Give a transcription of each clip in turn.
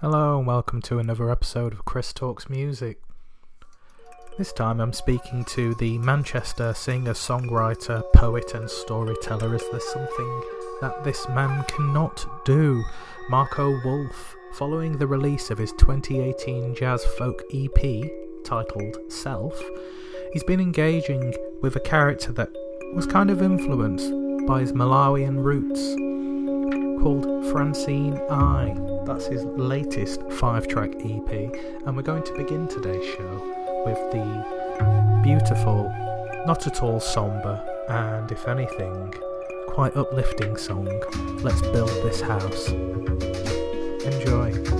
Hello and welcome to another episode of Chris Talks Music. This time I'm speaking to the Manchester singer, songwriter, poet, and storyteller. Is there something that this man cannot do? Marco Woolf. Following the release of his 2018 jazz folk EP titled Self, he's been engaging with a character that was kind of influenced by his Malawian roots called Francine I. That's his latest five track EP, and we're going to begin today's show with the beautiful, not at all somber, and if anything, quite uplifting song, Let's Build This House. Enjoy.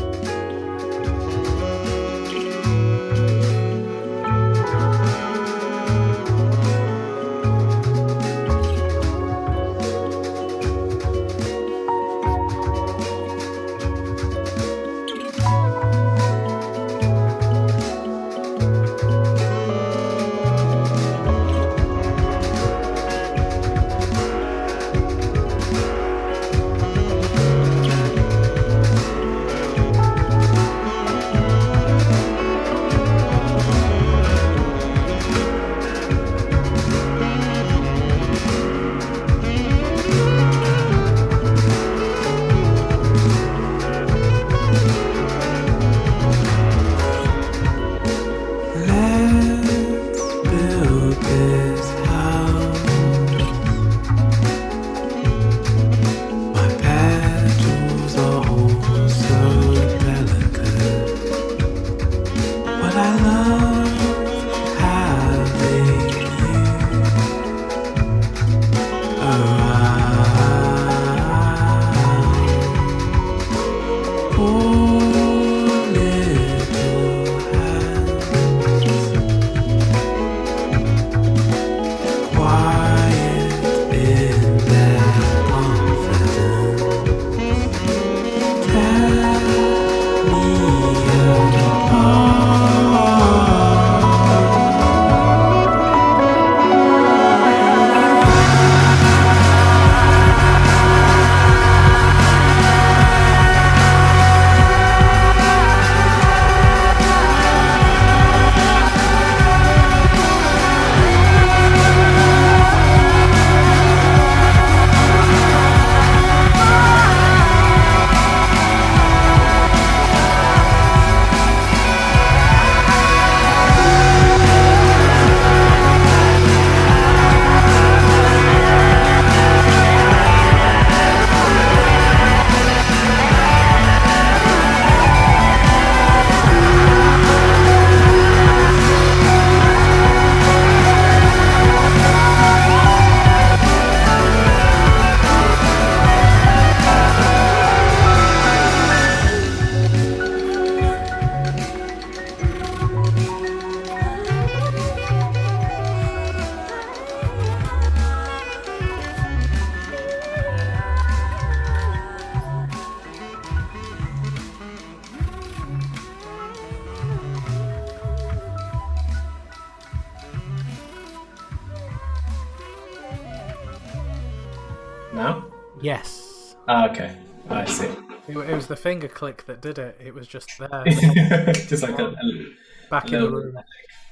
Finger click that did it. It was just there, Just like a, a back in the room.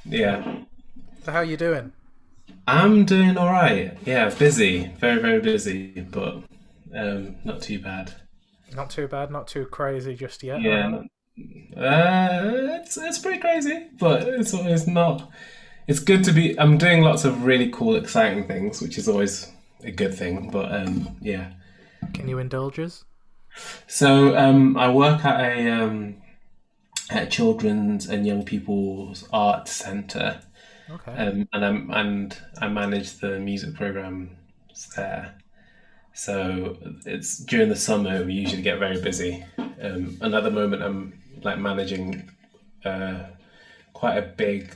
yeah. So how you doing? I'm doing all right. Yeah, busy, very very busy, but um, not too bad. Not too bad, not too crazy just yet. Yeah, not- uh, it's it's pretty crazy, but it's it's not. It's good to be. I'm doing lots of really cool, exciting things, which is always a good thing. But um, yeah. Can you indulge us? So um, I work at a um, at a children's and young people's art centre. Okay. um, and I'm and I manage the music programs there. So it's during the summer we usually get very busy, um, and at the moment I'm like managing uh, quite a big,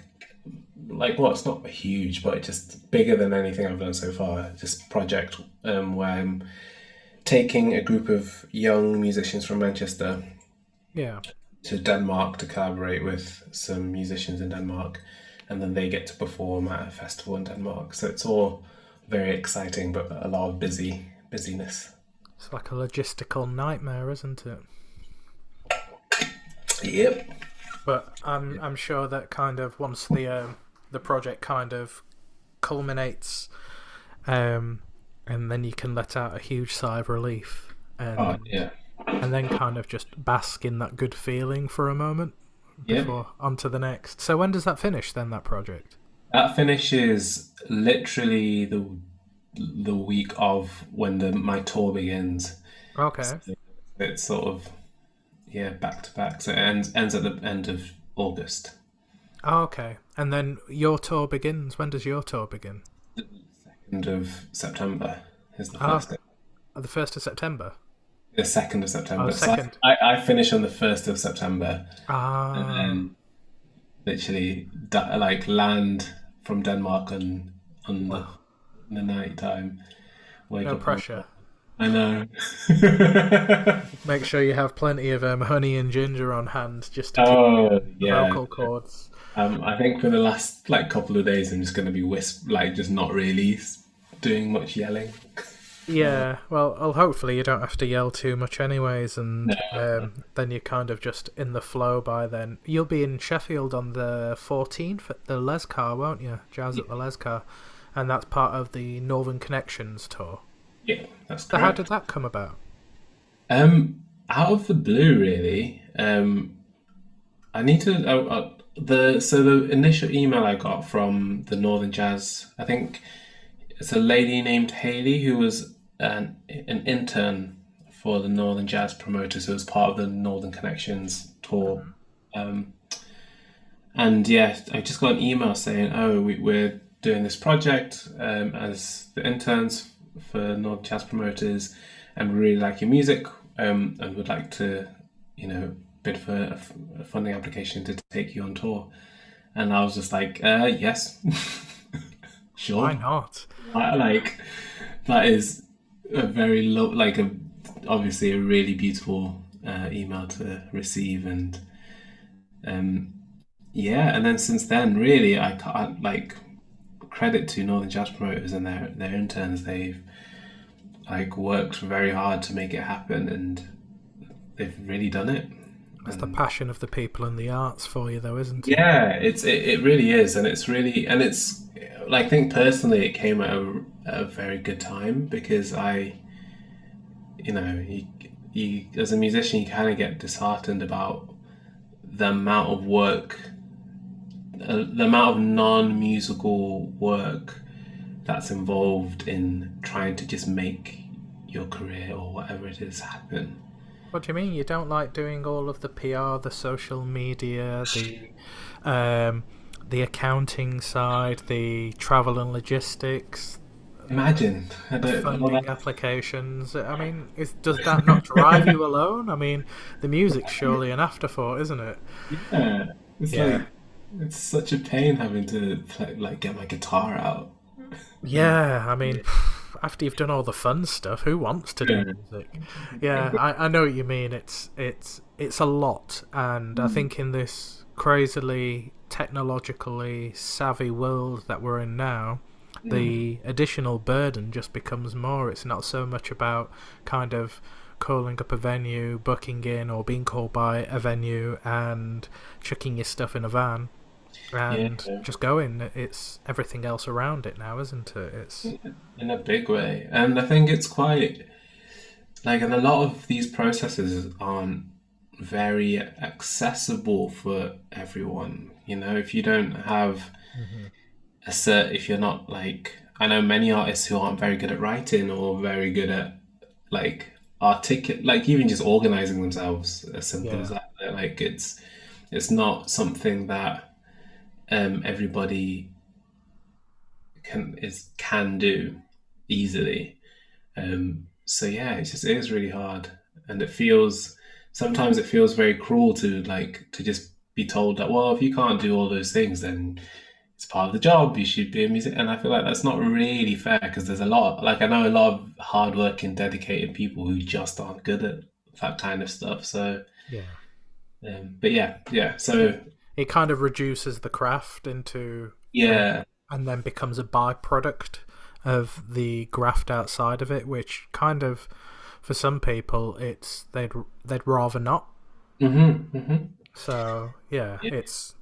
like well it's not huge, but just bigger than anything I've done so far. Just project um, where I'm taking a group of young musicians from Manchester yeah. to Denmark to collaborate with some musicians in Denmark, and then they get to perform at a festival in Denmark. So it's all very exciting, but a lot of busy busyness. It's like a logistical nightmare, isn't it? Yep. But I'm I'm sure that kind of once the um, the project kind of culminates, um, and then you can let out a huge sigh of relief, and Oh, yeah. and then kind of just bask in that good feeling for a moment Yeah. before on to the next. So when does that finish then? That project? That finishes literally the the week of when the my tour begins. Okay. It's sort of yeah back to back. So it ends ends at the end of August. Oh, okay. And then your tour begins. When does your tour begin? End of September is the Ah. first day. The first of September. The second of September. Oh, So second. I, I finish on the first of September, Ah. and then literally like land from Denmark on on the, the night time. Wake no pressure. I know. Make sure you have plenty of um, honey and ginger on hand just to keep oh yeah. vocal cords. Um, I think for the last like couple of days, I'm just going to be wisp, like just not really doing much yelling. Yeah, well, well, hopefully you don't have to yell too much, anyways, and um, then you're kind of just in the flow by then. You'll be in Sheffield on the 14th at the Lescar, won't you? Jazz at the Lescar, and that's part of the Northern Connections tour. Yeah, that's So how did that come about? Um, out of the blue, really. Um, I need to. Uh, uh, the so the initial email I got from the Northern Jazz, I think it's a lady named Haley who was an an intern for the Northern Jazz promoters, who was part of the Northern Connections tour. Um, and yeah, I just got an email saying, "Oh, we, we're doing this project um, as the interns for Northern Jazz promoters, and we really like your music, um, and would like to, you know, bid for a, f- a funding application to take you on tour." And I was just like, uh, "Yes, sure." Why not? I- like that is a very low like a obviously a really beautiful uh, email to receive and um yeah and then since then really i can't like credit to northern jazz promoters and their their interns they've like worked very hard to make it happen and they've really done it It's the passion of the people and the arts for you, though, isn't it? Yeah, it's it, it really is, and it's really and it's like I think personally it came at a, a very good time because I, you know, you, you as a musician you kind of get disheartened about the amount of work, uh, the amount of non-musical work that's involved in trying to just make your career or whatever it is happen. What do you mean? You don't like doing all of the PR, the social media, the um, the accounting side, the travel and logistics, Imagine I don't, all funding applications. I mean, is, does that not drive you alone? I mean, the music's surely an afterthought, isn't it? Yeah, it's Yeah. like it's such a pain having to play, like get my guitar out. Yeah, I mean, after you've done all the fun stuff, who wants to do Yeah. music? Yeah, I, I know what you mean. It's it's it's a lot, and I mm. think in this crazily technologically savvy world that we're in now, the mm. additional burden just becomes more. It's not so much about kind of calling up a venue, booking in, or being called by a venue and chucking your stuff in a van and Yeah. just going. It's everything else around it now, isn't it? It's in a big way. And I think it's quite like, and a lot of these processes aren't very accessible for everyone. You know, if you don't have mm-hmm. a cert, if you're not like, I know many artists who aren't very good at writing or very good at like articulate, like even just organizing themselves. As simple as that. Like it's it's not something that um, everybody can is can do easily. Um, so yeah, it's just it is really hard, and it feels sometimes it feels very cruel to like to just be told that well, if you can't do all those things, then it's part of the job. You should be a music, and I feel like that's not really fair because there's a lot. Like I know a lot of hardworking, dedicated people who just aren't good at that kind of stuff. So, yeah. um, but yeah, yeah. So It kind of reduces the craft into yeah, and then becomes a byproduct of the graft outside of it, which kind of for some people it's they'd they'd rather not. hmm hmm So yeah, Yeah. it's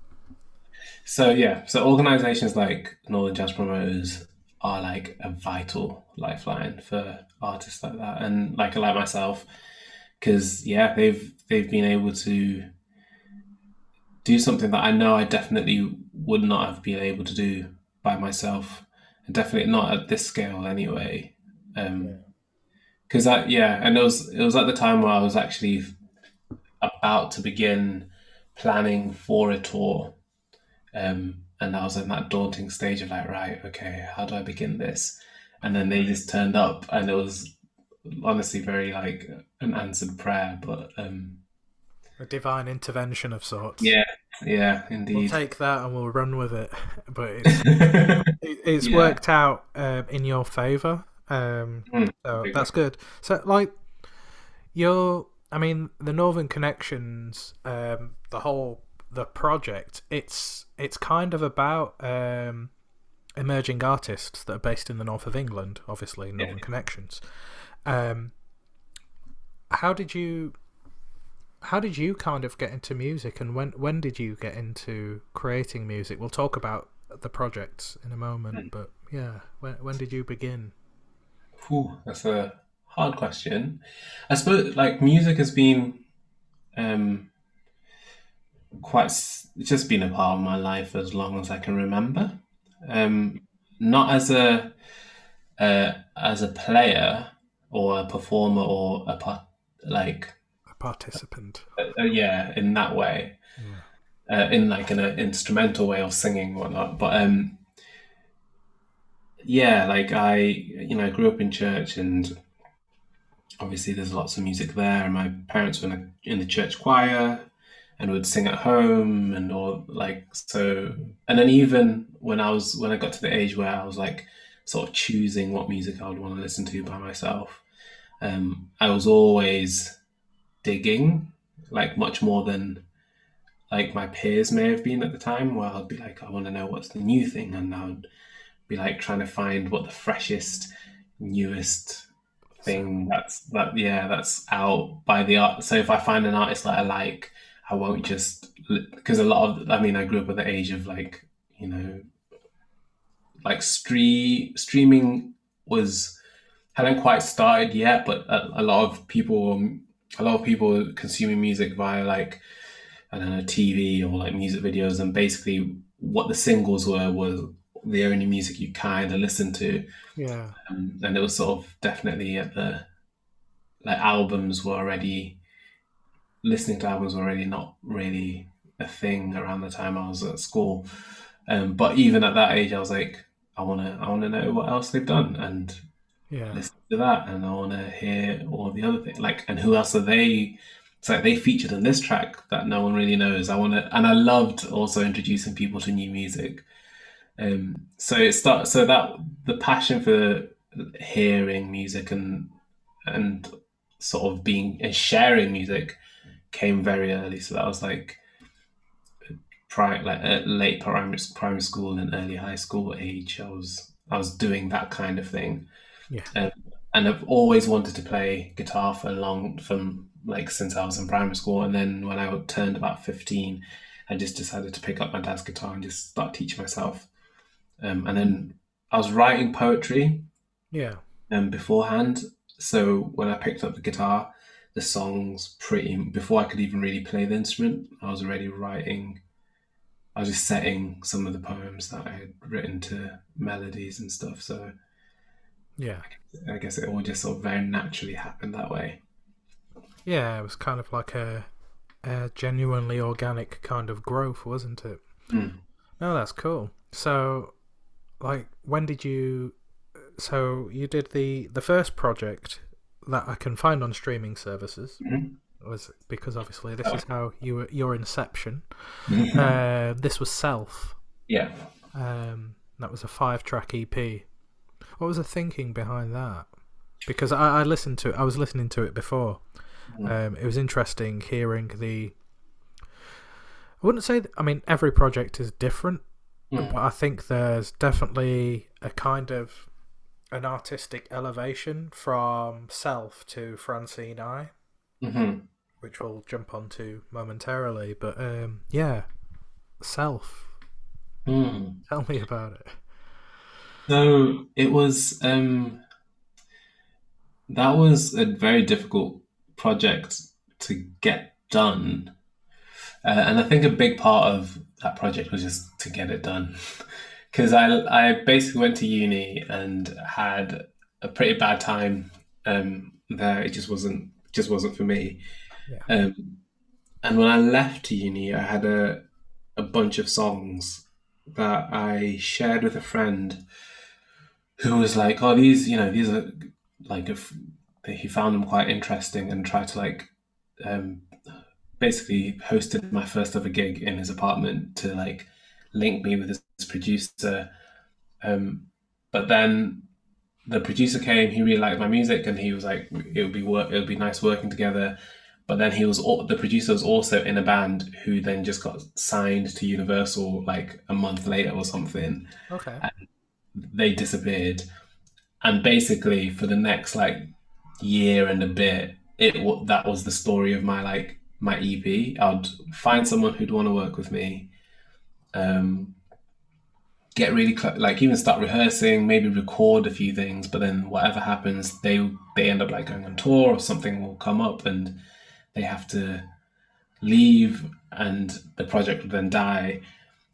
So yeah, so organizations like Northern Jazz Promoters are like a vital lifeline for artists like that, and like like myself, because yeah, they've they've been able to do something that I know I definitely would not have been able to do by myself, and definitely not at this scale anyway. Um, because I yeah, and it was it was at the time where I was actually about to begin planning for a tour. Um, and I was in that daunting stage of like, right, okay, how do I begin this? And then they just turned up, and it was honestly very like an answered prayer. But um, a divine intervention of sorts. yeah, yeah, indeed. We'll take that and we'll run with it. But it's, it- it's Yeah. worked out um, in your favor. Um, Mm, so that's good. So, like, you're, I mean, the Northern Connections, um, the whole the project. It's it's kind of about um, emerging artists that are based in the north of England. Obviously, Northern Connections. Um, how did you? How did you kind of get into music, and when when did you get into creating music? We'll talk about the projects in a moment, but yeah, when when did you begin? Whew, that's a hard question. I suppose like music has been um quite it's just been a part of my life as long as I can remember. Um not as a uh, as a player or a performer or a part like participant. uh, yeah in that way. Uh, in like an uh, instrumental way of singing whatnot. But um yeah like i you know i grew up in church and obviously there's lots of music there. And my parents were in, a, in the church choir and would sing at home and all like so and then even when i was when i got to the age where i was like sort of choosing what music i would want to listen to by myself um i was always digging like much more than like my peers may have been at the time where I'd be like, I want to know what's the new thing and I would be like trying to find what the freshest, newest thing that's that yeah, that's out by the art. So if I find an artist that I like, I won't just because a lot of I mean I grew up at the age of like, you know, like stream streaming was hadn't quite started yet, but a, a lot of people a lot of people consuming music via like I don't know TV or like music videos, and basically what the singles were was the only music you kind of listened to, Yeah, um, and it was sort of definitely at the like albums were already listening to albums were already not really a thing around the time I was at school. Um, but even at that age, I was like, I wanna, I wanna know what else they've done, and yeah, to that and I want to hear all the other things. Like, and who else are they? It's like they featured in this track that no one really knows. I want to, and I loved also introducing people to new music. Um, so it start, so that the passion for hearing music and and sort of being and sharing music came very early. So that was like pri like at late primary primary school and early high school age. I was I was doing that kind of thing yeah, and I've always wanted to play guitar for a long from like since I was in primary school and then when I turned about 15 I just decided to pick up my dad's guitar and just start teaching myself. Um, and then I was writing poetry yeah, um, beforehand. So when I picked up the guitar the songs pretty before I could even really play the instrument I was already writing I was just setting some of the poems that I had written to melodies and stuff. So yeah, I guess it all just sort of very naturally happened that way. yeah. It was kind of like a, a genuinely organic kind of growth, wasn't it? Mm. No, that's cool. So, like, when did you? So you did the the first project that I can find on streaming services Mhm. was because obviously this is how you were your inception. uh, this was Self. Yeah. Um, that was a five track EP. What was the thinking behind that? Because I, I listened to I was listening to it before. Um, it was interesting hearing the. I wouldn't say. I mean, every project is different, Mm. but I think there's definitely a kind of an artistic elevation from Self to Francine I. hmm which we'll jump onto momentarily. But um, yeah, self. Hmm. Tell me about it. So it was um that was a very difficult project to get done. Uh, and I think a big part of that project was just to get it done. Because I, I basically went to uni and had a pretty bad time um, there. It just wasn't just wasn't for me. Yeah. Um, and when I left uni, I had a a bunch of songs that I shared with a friend who was like, "Oh, these, you know, these are like if he found them quite interesting and tried to like um, basically hosted my first ever gig in his apartment to like link me with his producer. Um, but then the producer came, he really liked my music, and he was like, "It would be work, it would be nice working together." But then he was the producer was also in a band who then just got signed to Universal like a month later or something Okay. They disappeared. And basically for the next like year and a bit it that was the story of my like my ep i'd find someone who'd want to work with me um get really cl- like even start rehearsing maybe record a few things but then whatever happens they they end up like going on tour or something will come up and they have to leave and the project will then die.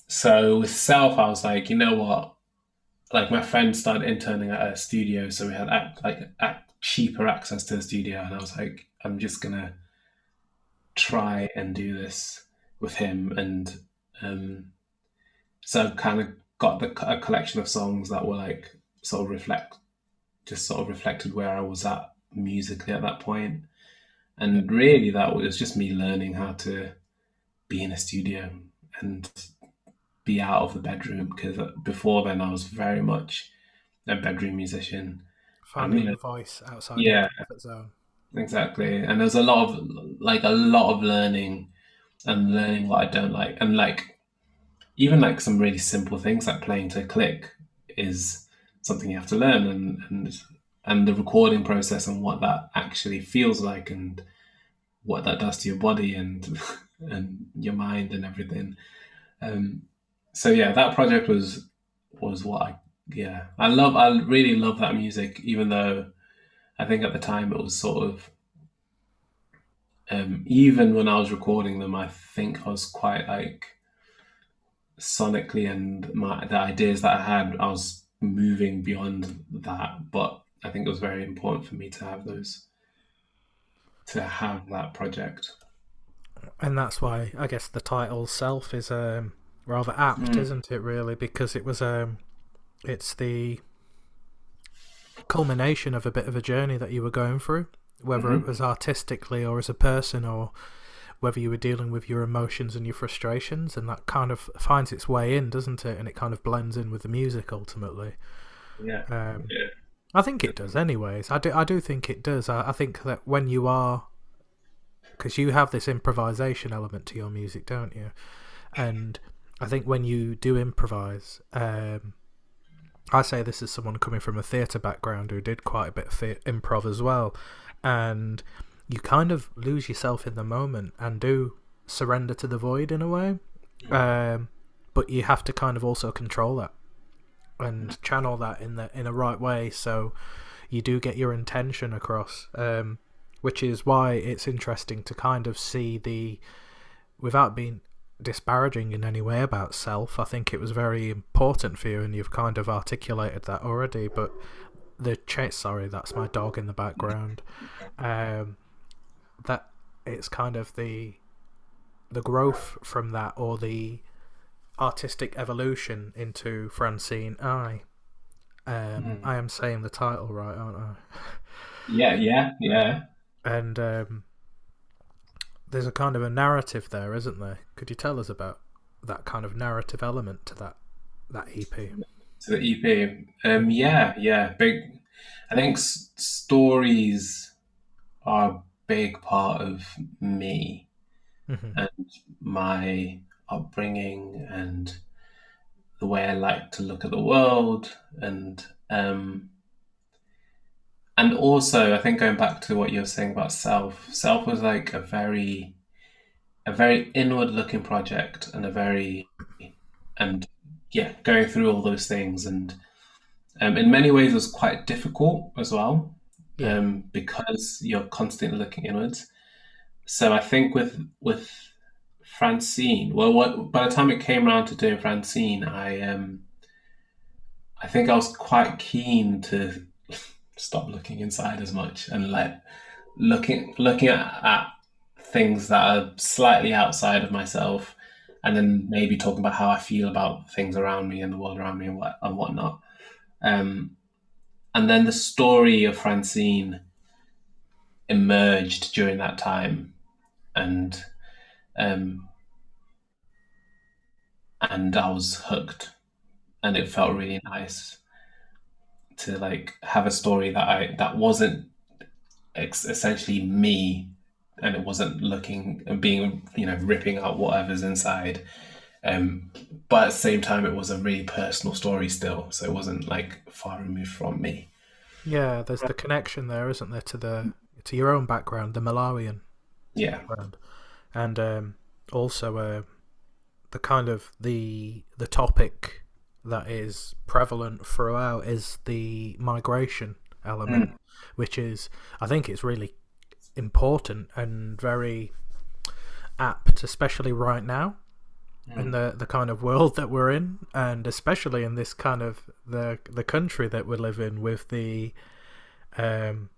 So with self i was like you know what like my friend started interning at a studio, so we had like cheaper access to the studio, and I was like, I'm just gonna try and do this with him, and um, so kind of got the a collection of songs that were like sort of reflect, just sort of reflected where I was at musically at that point, and really that was just me learning how to be in a studio and be out of the bedroom because before then I was very much a bedroom musician. Finding mean, your voice outside yeah. comfort zone. Exactly. And there's a lot of like a lot of learning and learning what I don't like. And like even like some really simple things like playing to click is something you have to learn and and and the recording process and what that actually feels like and what that does to your body and and your mind and everything. Um so yeah, that project was was what I yeah. I love I really love that music even though I think at the time it was sort of um, even when I was recording them, I think I was quite like sonically and my the ideas that I had, I was moving beyond that. But I think it was very important for me to have those, to have that project. And that's why I guess the title self is um, rather apt, Mm. isn't it? Really, because it was um, it's the culmination of a bit of a journey that you were going through, whether it Mhm. was artistically or as a person, or whether you were dealing with your emotions and your frustrations, and that kind of finds its way in, doesn't it? And it kind of blends in with the music ultimately. Yeah. Um, Yeah. I think it does, anyways. I do. I do think it does. I, I think that when you are, because you have this improvisation element to your music, don't you? And I think when you do improvise, um, I say this as someone coming from a theatre background who did quite a bit of improv as well, and you kind of lose yourself in the moment and do surrender to the void in a way. Um, but you have to kind of also control that and channel that in the in a right way so you do get your intention across um, which is why it's interesting to kind of see the without being disparaging in any way about self i think it was very important for you and you've kind of articulated that already but the cha- sorry that's my dog in the background um, that it's kind of the the growth from that or the artistic evolution into Francine I. Um, Mm. I am saying the title right, aren't I? Yeah. Yeah. Yeah. And um, there's a kind of a narrative there, isn't there? Could you tell us about that kind of narrative element to that that EP? to the EP. Um, yeah, yeah, big. I think s- stories are a big part of me hmm and my upbringing and the way I like to look at the world. And um, and also I think going back to what you were saying about self, self was like a very a very inward looking project and a very and yeah, going through all those things and um, in many ways was quite difficult as well Yeah. um, because you're constantly looking inwards. So I think with with Francine, well, what by the time it came around to doing Francine, I um, I think I was quite keen to stop looking inside as much and let looking looking at, at things that are slightly outside of myself, and then maybe talking about how I feel about things around me and the world around me and what and whatnot. Um, and then the story of Francine emerged during that time, and um, and I was hooked, and it felt really nice to like have a story that I that wasn't ex- essentially me, and it wasn't looking and being you know ripping out whatever's inside. Um, but at the same time, it was a really personal story still, so it wasn't like far removed from me. Yeah, there's the connection there, isn't there, to the to your own background, the Malawian Yeah, background, and um, also uh, the kind of the the topic that is prevalent throughout is the migration element, which is I think it's really important and very apt, especially right now in the the kind of world that we're in, and especially in this kind of the the country that we live in with the um,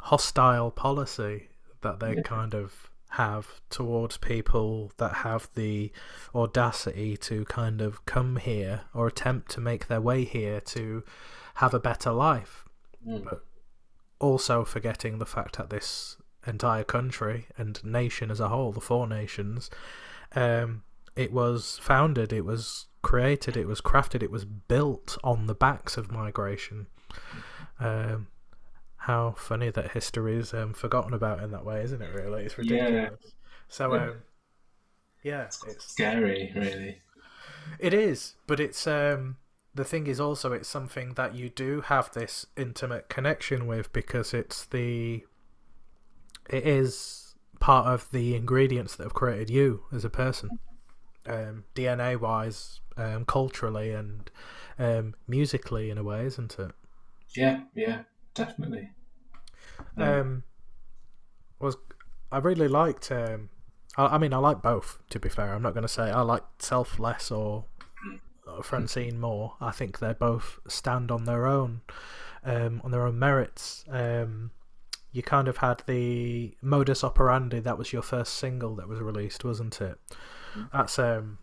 hostile policy that they Yeah. kind of have towards people that have the audacity to kind of come here or attempt to make their way here to have a better life Mm. also forgetting the fact that this entire country and nation as a whole, the four nations, um, it was founded, it was created, it was crafted, it was built on the backs of migration. Um, how funny that history is um, forgotten about in that way, isn't it? Really, it's Yeah. ridiculous. So, Yeah. um, yeah, it's scary, really. it is, but it's um the thing is also it's something that you do have this intimate connection with because it's the it is part of the ingredients that have created you as a person, um, DNA wise, um, culturally and um, musically in a way, isn't it? Yeah, yeah, definitely. Um, Um, was I really liked. Um, I, I mean, I like both. To be fair, I'm not going to say I like Self less or, or Francine more. I think they both stand on their own, um, on their own merits. Um, you kind of had the modus operandi. That was your first single that was released, wasn't it? That's um.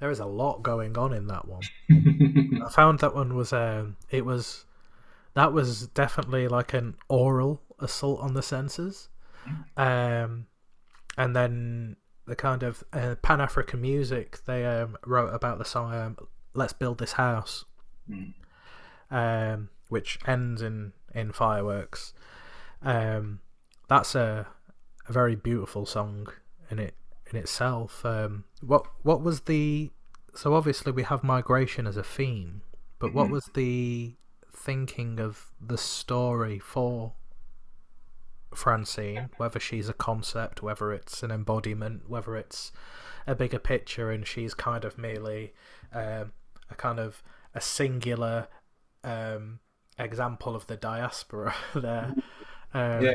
There is a lot going on in that one. I found that one was um it was that was definitely like an aural assault on the senses. Um and then the kind of uh, Pan African music they um, wrote about the song um, "Let's Build This House," Mm. um, which ends in in fireworks. Um, that's a a very beautiful song in it in itself. Um, what what was the so obviously we have migration as a theme, but what Mhm. was the thinking of the story for Francine? Whether she's a concept, whether it's an embodiment, whether it's a bigger picture, and she's kind of merely um, a kind of a singular um, example of the diaspora there. Um, Yeah.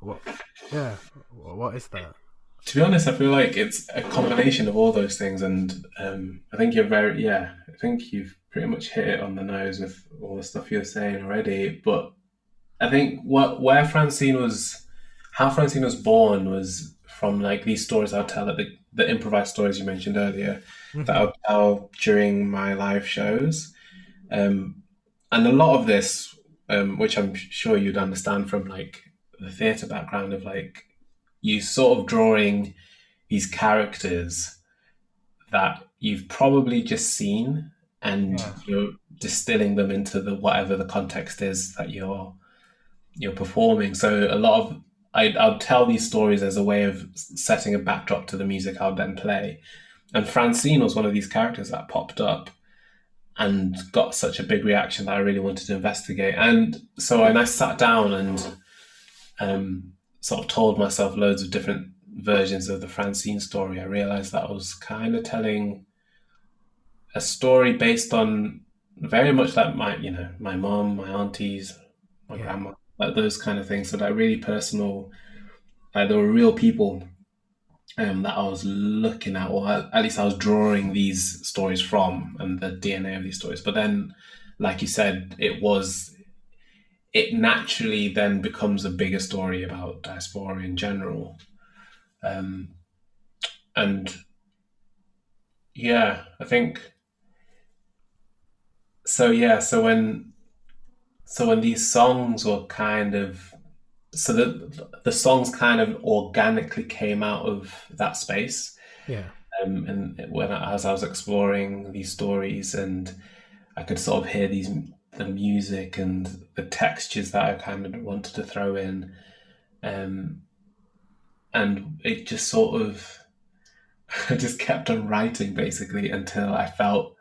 What, yeah. What is that? to be honest, I feel like it's a combination of all those things, and um, I think you're very, yeah, I think you've pretty much hit it on the nose with all the stuff you're saying already. But I think what where Francine was, how Francine was born was from like these stories I'll tell, like the, the improvised stories you mentioned earlier, that I'll tell during my live shows. Um, and a lot of this, um, which I'm sure you'd understand from like the theatre background of like you sort of drawing these characters that you've probably just seen and Yeah. you're distilling them into the whatever the context is that you're you're performing so a lot of I, I'll tell these stories as a way of setting a backdrop to the music I'll then play and Francine was one of these characters that popped up and got such a big reaction that I really wanted to investigate. And so when I sat down and um, sort of told myself loads of different versions of the Francine story, I realized that I was kind of telling a story based on very much like my, you know, my mom, my aunties, my Yeah. grandma, like those kind of things. So like really personal, like there were real people um, that I was looking at, or at least I was drawing these stories from, and the DNA of these stories. But then, like you said, it was it naturally then becomes a bigger story about diaspora in general, um, and yeah, I think so. Yeah, so when so when these songs were kind of so the the songs kind of organically came out of that space Yeah. um, and when I, as I was exploring these stories and I could sort of hear these the music and the textures that I kind of wanted to throw in um, and it just sort of I just kept on writing basically until I felt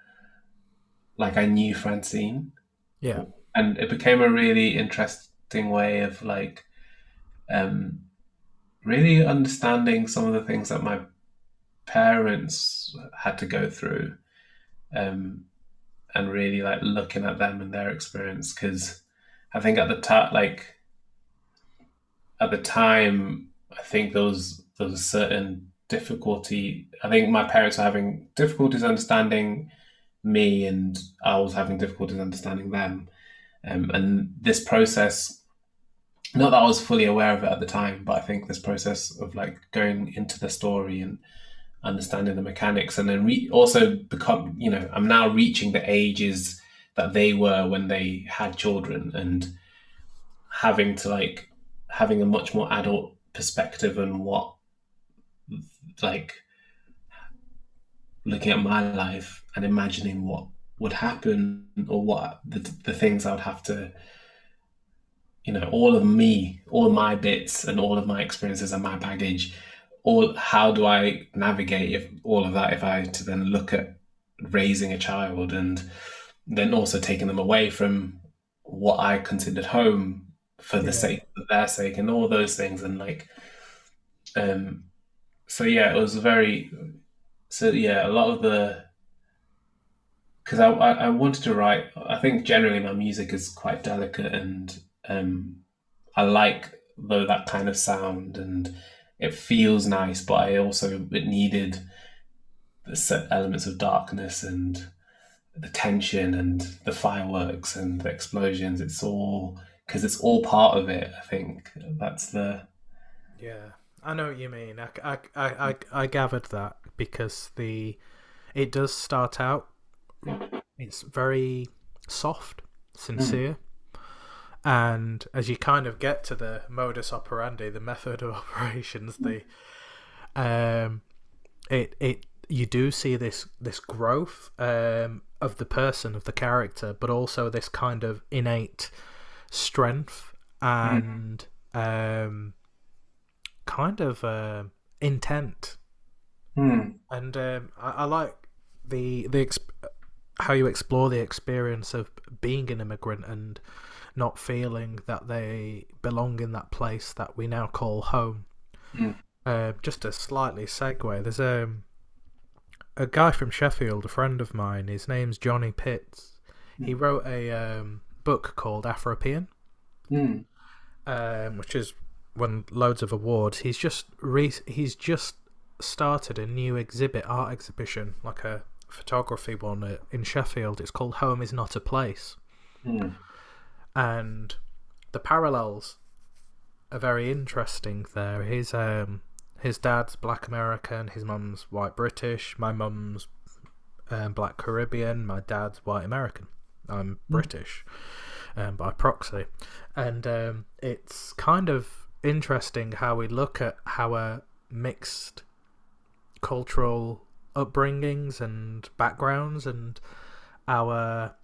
like I knew Francine Yeah. and it became a really interesting way of like um really understanding some of the things that my parents had to go through um and really like looking at them and their experience. Because i think at the time like at the time i think there was there was a certain difficulty. I think my parents were having difficulties understanding me and i was having difficulties understanding them. Um, and this process not that I was fully aware of it at the time, but I think this process of like going into the story and understanding the mechanics, and then re- also become, you know, I'm now reaching the ages that they were when they had children, and having to like having a much more adult perspective on what, like, looking at my life and imagining what would happen or what the, the things I would have to you know all of me all my bits and all of my experiences and my baggage all how do i navigate if all of that if i to then look at raising a child and then also taking them away from what i considered home for the Yeah. sake of their sake and all those things and like um so yeah it was very so yeah a lot of the because I, I I wanted to write i think generally my music is quite delicate and um i like though that kind of sound and it feels nice but i also it needed the set elements of darkness and the tension and the fireworks and the explosions. It's all because it's all part of it i think. That's the Yeah, I know what you mean. I, I, I, I, I gathered that because the it does start out. It's very soft, sincere, and as you kind of get to the modus operandi, the method of operations, the um, it it you do see this this growth um of the person of the character, but also this kind of innate strength and um kind of uh, intent Hmm. and um, I, I like the the exp- how you explore the experience of being an immigrant and not feeling that they belong in that place that we now call home. Mm. Uh, just a slightly segue. There's a a guy from Sheffield, a friend of mine. His name's Johnny Pitts. He wrote a um, book called Afropean Hmm. um, which has won loads of awards. He's just re- he's just started a new exhibit, art exhibition, like a photography one in Sheffield. It's called Home Is Not a Place, Hmm. and the parallels are very interesting there. His um his dad's black American, his mum's white British, my mum's um, black Caribbean, my dad's white American. I'm British um, by proxy, and um, it's kind of interesting how we look at how mixed cultural upbringings and backgrounds and our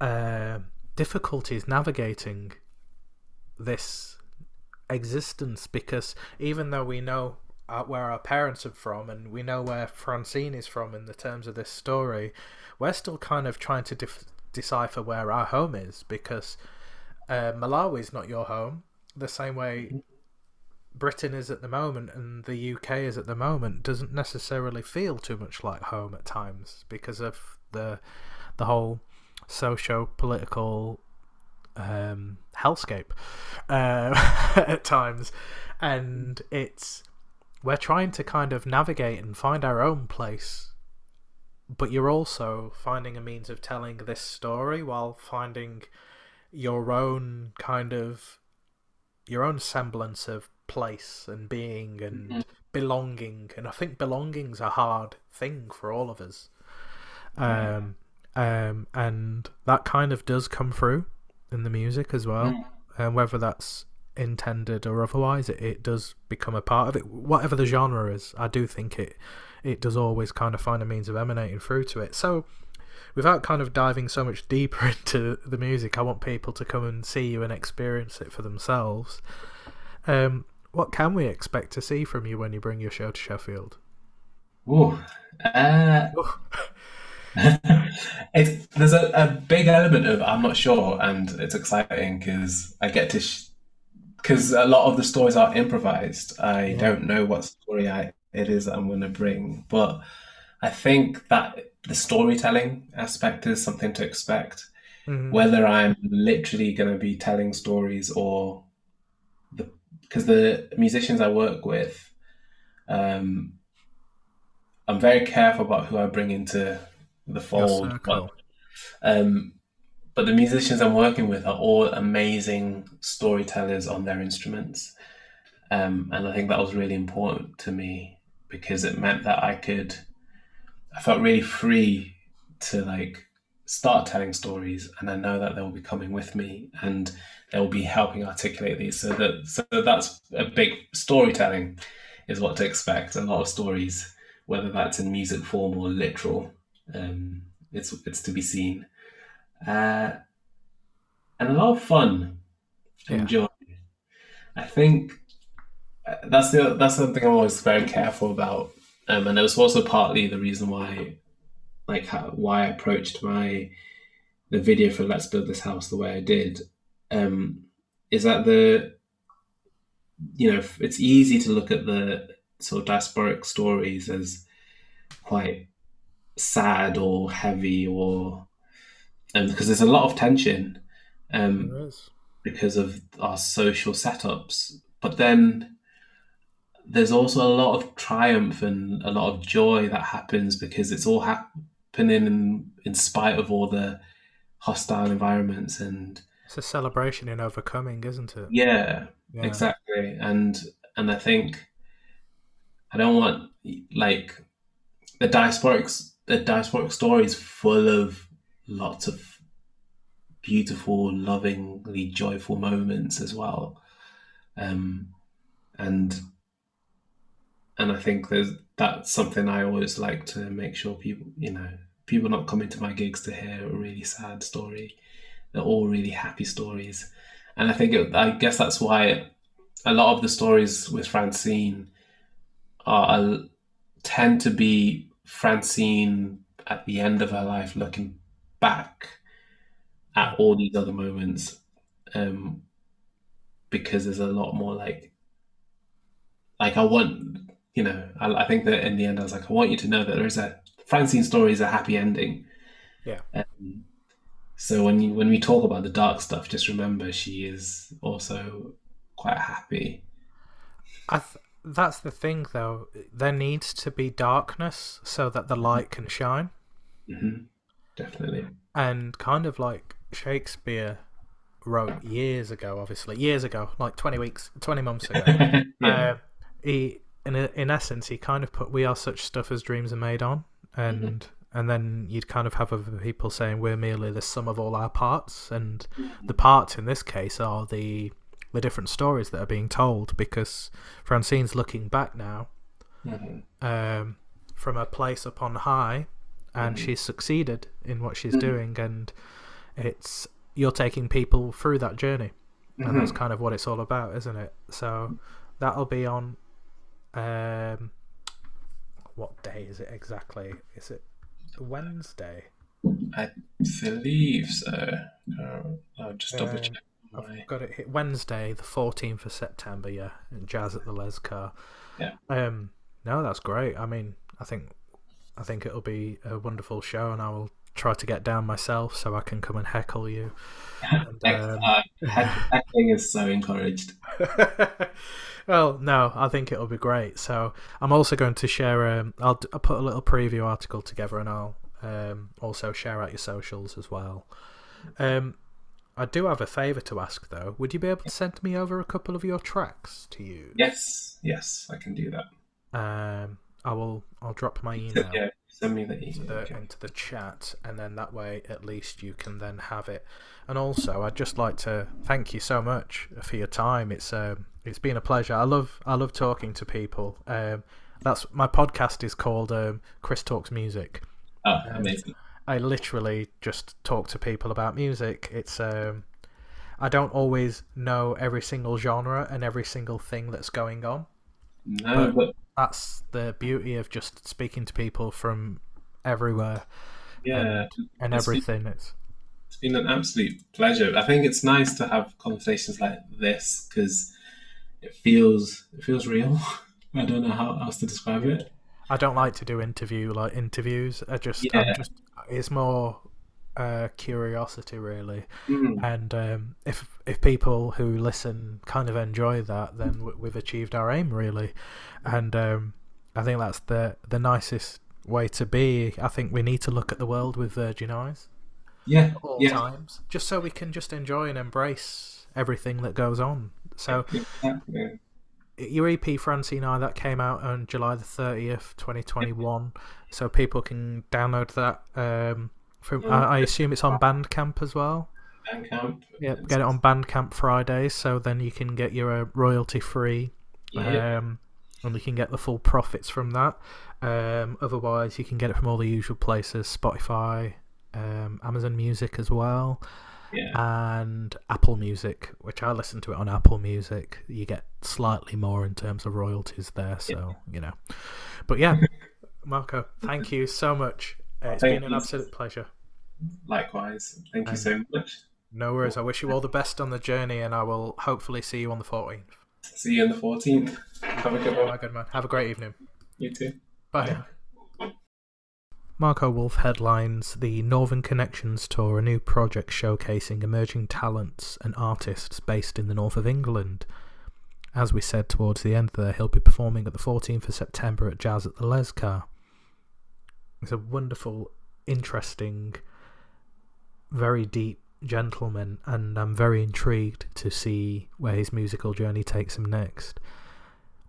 uh, difficulties navigating this existence because even though we know where our parents are from, and we know where Francine is from in the terms of this story, we're still kind of trying to def- decipher where our home is because uh, Malawi is not your home. The same way Britain is at the moment and the UK is at the moment doesn't necessarily feel too much like home at times because of the the whole socio political um, hellscape uh, at times, and it's we're trying to kind of navigate and find our own place, but you're also finding a means of telling this story while finding your own kind of your own semblance of place and being and Mhm. belonging and i think belonging's a hard thing for all of us Yeah. um um and that kind of does come through in the music as well Mm. and whether that's intended or otherwise it, it does become a part of it whatever the genre is i do think it it does always kind of find a means of emanating through to it so without kind of diving so much deeper into the music i want people to come and see you and experience it for themselves um what can we expect to see from you when you bring your show to sheffield Ooh. Uh, it's there's a, a big element of I'm not sure, and it's exciting because I get to because a lot of the stories are improvised. I Yeah. don't know what story I it is that I'm going to bring, but I think that the storytelling aspect is something to expect. Mhm. Whether I'm literally going to be telling stories or the because the musicians I work with, um, I'm very careful about who I bring into the fold. But, um, but the musicians I'm working with are all amazing storytellers on their instruments. Um, and I think that was really important to me because it meant that I could, I felt really free to like start telling stories. And I know that they'll be coming with me and they'll be helping articulate these. So that, so that's a big storytelling is what to expect. A lot of stories, whether that's in music form or literal, um, it's, it's to be seen uh, and a lot of fun Yeah. and joy. I think uh, that's the that's something I'm always very careful about, um, and it was also partly the reason why, like, how, why I approached my the video for Let's Build This House the way I did, um, is that the you know it's easy to look at the sort of diasporic stories as quite sad or heavy or um, because there's a lot of tension um, because of our social setups. But then there's also a lot of triumph and a lot of joy that happens because it's all happening in, in spite of all the hostile environments and It's a celebration in overcoming, isn't it? yeah, Yeah. exactly and and i think i don't want like the diasporic the diasporic story is full of lots of beautiful lovingly joyful moments as well um and and i think there's that's something i always like to make sure people you know people not coming to my gigs to hear a really sad story they're all really happy stories. And I think it, I guess that's why a lot of the stories with Francine are tend to be Francine at the end of her life, looking back at all these other moments, um, because there's a lot more like, like I want, you know, I, I think that in the end I was like, I want you to know that there is a Francine story is a happy ending. Yeah. Um, so when you when we talk about the dark stuff, just remember she is also quite happy. I th- that's the thing, though. There needs to be darkness so that the light can shine, hmm Definitely. and kind of like Shakespeare wrote years ago. Obviously, years ago, like twenty weeks, twenty months ago. yeah. Uh, he, in in essence, he kind of put "We are such stuff as dreams are made on," and and then you'd kind of have other people saying we're merely the sum of all our parts, and the parts in this case are the the different stories that are being told. Because Francine's looking back now Mhm. um, from a place up on high, and Mhm. she's succeeded in what she's Mhm. doing, and it's you're taking people through that journey and that's kind of what it's all about, isn't it? So that'll be on Um, what day is it exactly? Is it Wednesday? I believe so. Uh, I'll just double Um, check. my- I've got it Wednesday, the fourteenth of September. Yeah, in Jazz at the Lescar. Yeah. Um. No, that's great. I mean, I think, I think it'll be a wonderful show, and I will try to get down myself so I can come and heckle you. And, um, uh, heckling is so encouraged. well, no, I think it'll be great. So I'm also going to share. Um, I'll, d- I'll put a little preview article together, and I'll um, also share out your socials as well. Um, I do have a favour to ask though. Would you be able to send me over a couple of your tracks to use? Yes, yes, I can do that. Um, I will. I'll drop my email. Yeah, send me the into email. the into the chat, and then that way at least you can then have it. And also, I'd just like to thank you so much for your time. It's um, it's been a pleasure. I love I love talking to people. Um, that's my podcast is called um, Chris Talks Music. Oh, amazing. I literally just talk to people about music. It's um, I don't always know every single genre and every single thing that's going on No, but- that's the beauty of just speaking to people from everywhere yeah, and It's been- everything. It's it's been an absolute pleasure. I think it's nice to have conversations like this because it feels it feels real. I don't know how else to describe it. I don't like to do interview like interviews. I just, Yeah. I'm just it's more uh, curiosity really. Mm, And um, if if people who listen kind of enjoy that, then we've achieved our aim really. And um, I think that's the the nicest way to be. I think we need to look at the world with virgin eyes yeah, all yeah, times, just so we can just enjoy and embrace everything that goes on. So exactly. your EP Francine I that came out on July the thirtieth, twenty twenty one. So people can download that. Um, from I, I assume it's on Bandcamp as well. Bandcamp. Yep, get it on Bandcamp Fridays, so then you can get your uh, royalty free, Yeah. um, and you can get the full profits from that. Um, otherwise, you can get it from all the usual places: Spotify, um, Amazon Music as well, yeah. and Apple Music, which I listen to it on Apple Music. You get slightly more in terms of royalties there, so you know. But yeah, Marco, thank you so much. Uh, it's Thank been an you. absolute pleasure. Likewise. Thank you so much. No worries. I wish you all the best on the journey, and I will hopefully see you on the 14th. See you on the 14th. Have a good My one. good man. Have a great evening. You too. Bye. Marco Woolf headlines the Northern Connections Tour, a new project showcasing emerging talents and artists based in the north of England. As we said towards the end there, he'll be performing at the 14th of September at Jazz at the Lescar. He's a wonderful, interesting, very deep gentleman, and I'm very intrigued to see where his musical journey takes him next.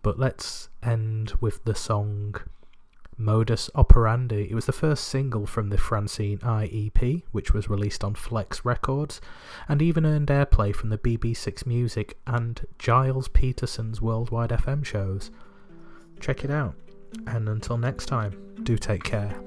But let's end with the song Modus Operandi. It was the first single from the Francine I EP, which was released on Flex Records, and even earned airplay from the BBC 6 Music and Gilles Peterson's Worldwide FM shows. Check it out, and until next time, do take care.